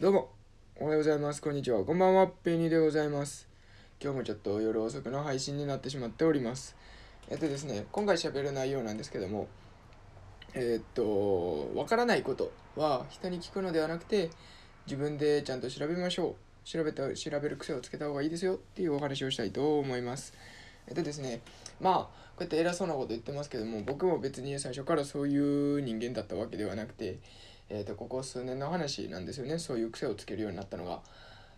どうも、おはようございます。こんにちは。こんばんは。ペニーでございます。今日もちょっと夜遅くの配信になってしまっております。えっとですね、今回喋る内容なんですけども、えっと、わからないことは人に聞くのではなくて、自分でちゃんと調べましょう。調べた調べる癖をつけた方がいいですよっていうお話をしたいと思います。えっとですね、まあ、こうやって偉そうなこと言ってますけども、僕も別に最初からそういう人間だったわけではなくて、えー、とここ数年の話なんですよね。そういう癖をつけるようになったのが。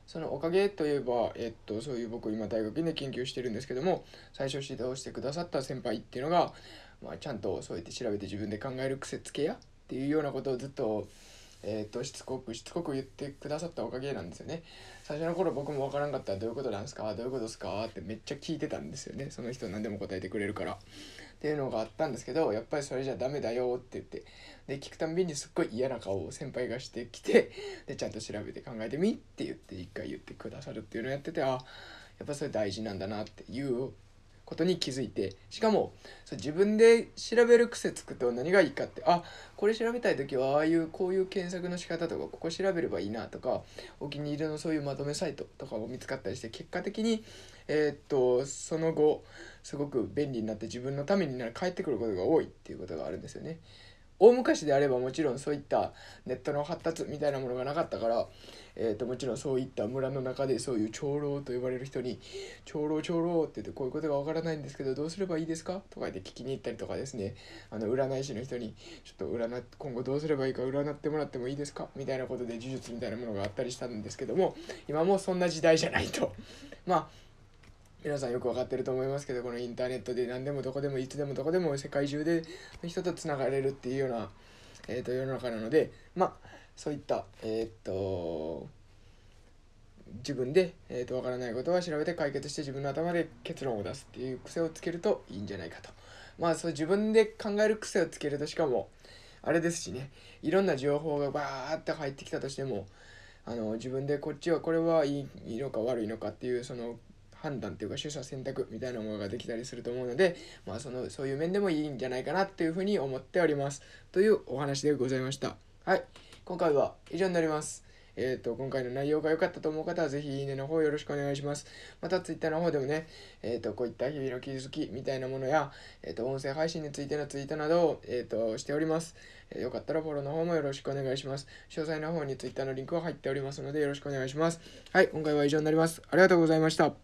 そのおかげといえば、えー、とそういう僕今大学院で研究してるんですけども最初指導してくださった先輩っていうのが、まあ、ちゃんとそうやって調べて自分で考える癖つけやっていうようなことをずっと,、えー、としつこくしつこく言ってくださったおかげなんですよね。最初の頃僕も分からんかった。らどういうことなんですか？どういうことですか？ってめっちゃ聞いてたんですよね。その人何でも答えてくれるから。っていうのがあったんですけどやっぱりそれじゃダメだよって言ってで聞くたんびにすっごい嫌な顔を先輩がしてきてでちゃんと調べて考えてみって言って一回言ってくださるっていうのをやっててあやっぱそれ大事なんだなっていうことに気づいてしかもそう自分で調べる癖つくと何がいいかってあこれ調べたい時はああいうこういう検索の仕方とかここ調べればいいなとかお気に入りのそういうまとめサイトとかも見つかったりして結果的にえーっとその後すごく便利になって自分のためになる帰ってくることが多いっていうことがあるんですよね。大昔であればもちろんそういったネットの発達みたいなものがなかったから、えー、ともちろんそういった村の中でそういう長老と呼ばれる人に「長老長老」って言ってこういうことがわからないんですけどどうすればいいですか？とか言って聞きに行ったりとかですねあの占い師の人に「ちょっと占今後どうすればいいか占ってもらってもいいですか?」みたいなことで呪術みたいなものがあったりしたんですけども今もそんな時代じゃないと。まあ皆さんよく分かってると思いますけどこのインターネットで何でもどこでもいつでもどこでも世界中で人とつながれるっていうような、えー、と世の中なのでまあそういったえーっと自分で、えー、と分からないことは調べて解決して自分の頭で結論を出すっていう癖をつけるといいんじゃないかと。まあそう自分で考える癖をつけるとしかもあれですしねいろんな情報がバーって入ってきたとしてもあの自分でこっちはこれはいいのか悪いのかっていうその判断っていうか取捨選択みたいなものができたりすると思うので、まあ、そのそういう面でもいいんじゃないかなっていうふうに思っております。というお話でございました。はい。今回は以上になります。えー、と今回の内容が良かったと思う方はぜひいいねの方よろしくお願いします。また Twitter の方でもね、えー、とこういった日々の気づきみたいなものや、えー、と音声配信についてのツイートなどを、えー、としております、えよかったらフォローの方もよろしくお願いします。詳細の方に Twitter のリンクは入っておりますのでよろしくお願いします。はい。今回は以上になります。ありがとうございました。